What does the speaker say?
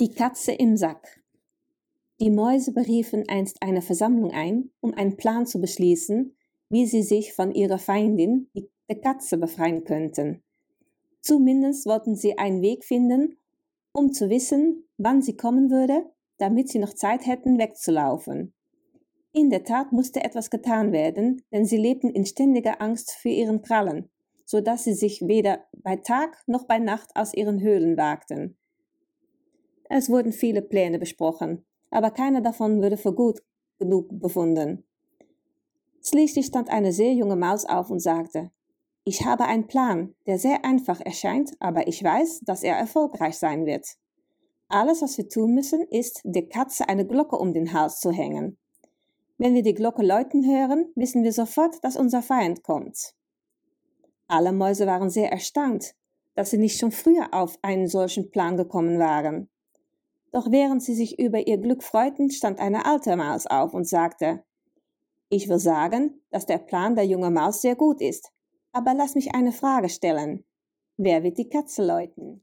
Die Katze im Sack. Die Mäuse beriefen einst eine Versammlung ein, um einen Plan zu beschließen, wie sie sich von ihrer Feindin, der Katze, befreien könnten. Zumindest wollten sie einen Weg finden, um zu wissen, wann sie kommen würde, damit sie noch Zeit hätten, wegzulaufen. In der Tat musste etwas getan werden, denn sie lebten in ständiger Angst für ihren Krallen, so dass sie sich weder bei Tag noch bei Nacht aus ihren Höhlen wagten. Es wurden viele Pläne besprochen, aber keiner davon wurde für gut genug befunden. Schließlich stand eine sehr junge Maus auf und sagte, ich habe einen Plan, der sehr einfach erscheint, aber ich weiß, dass er erfolgreich sein wird. Alles, was wir tun müssen, ist, der Katze eine Glocke um den Hals zu hängen. Wenn wir die Glocke läuten hören, wissen wir sofort, dass unser Feind kommt. Alle Mäuse waren sehr erstaunt, dass sie nicht schon früher auf einen solchen Plan gekommen waren. Doch während sie sich über ihr Glück freuten, stand eine alte Maus auf und sagte, ich will sagen, dass der Plan der jungen Maus sehr gut ist, aber lass mich eine Frage stellen. Wer wird die Katze läuten?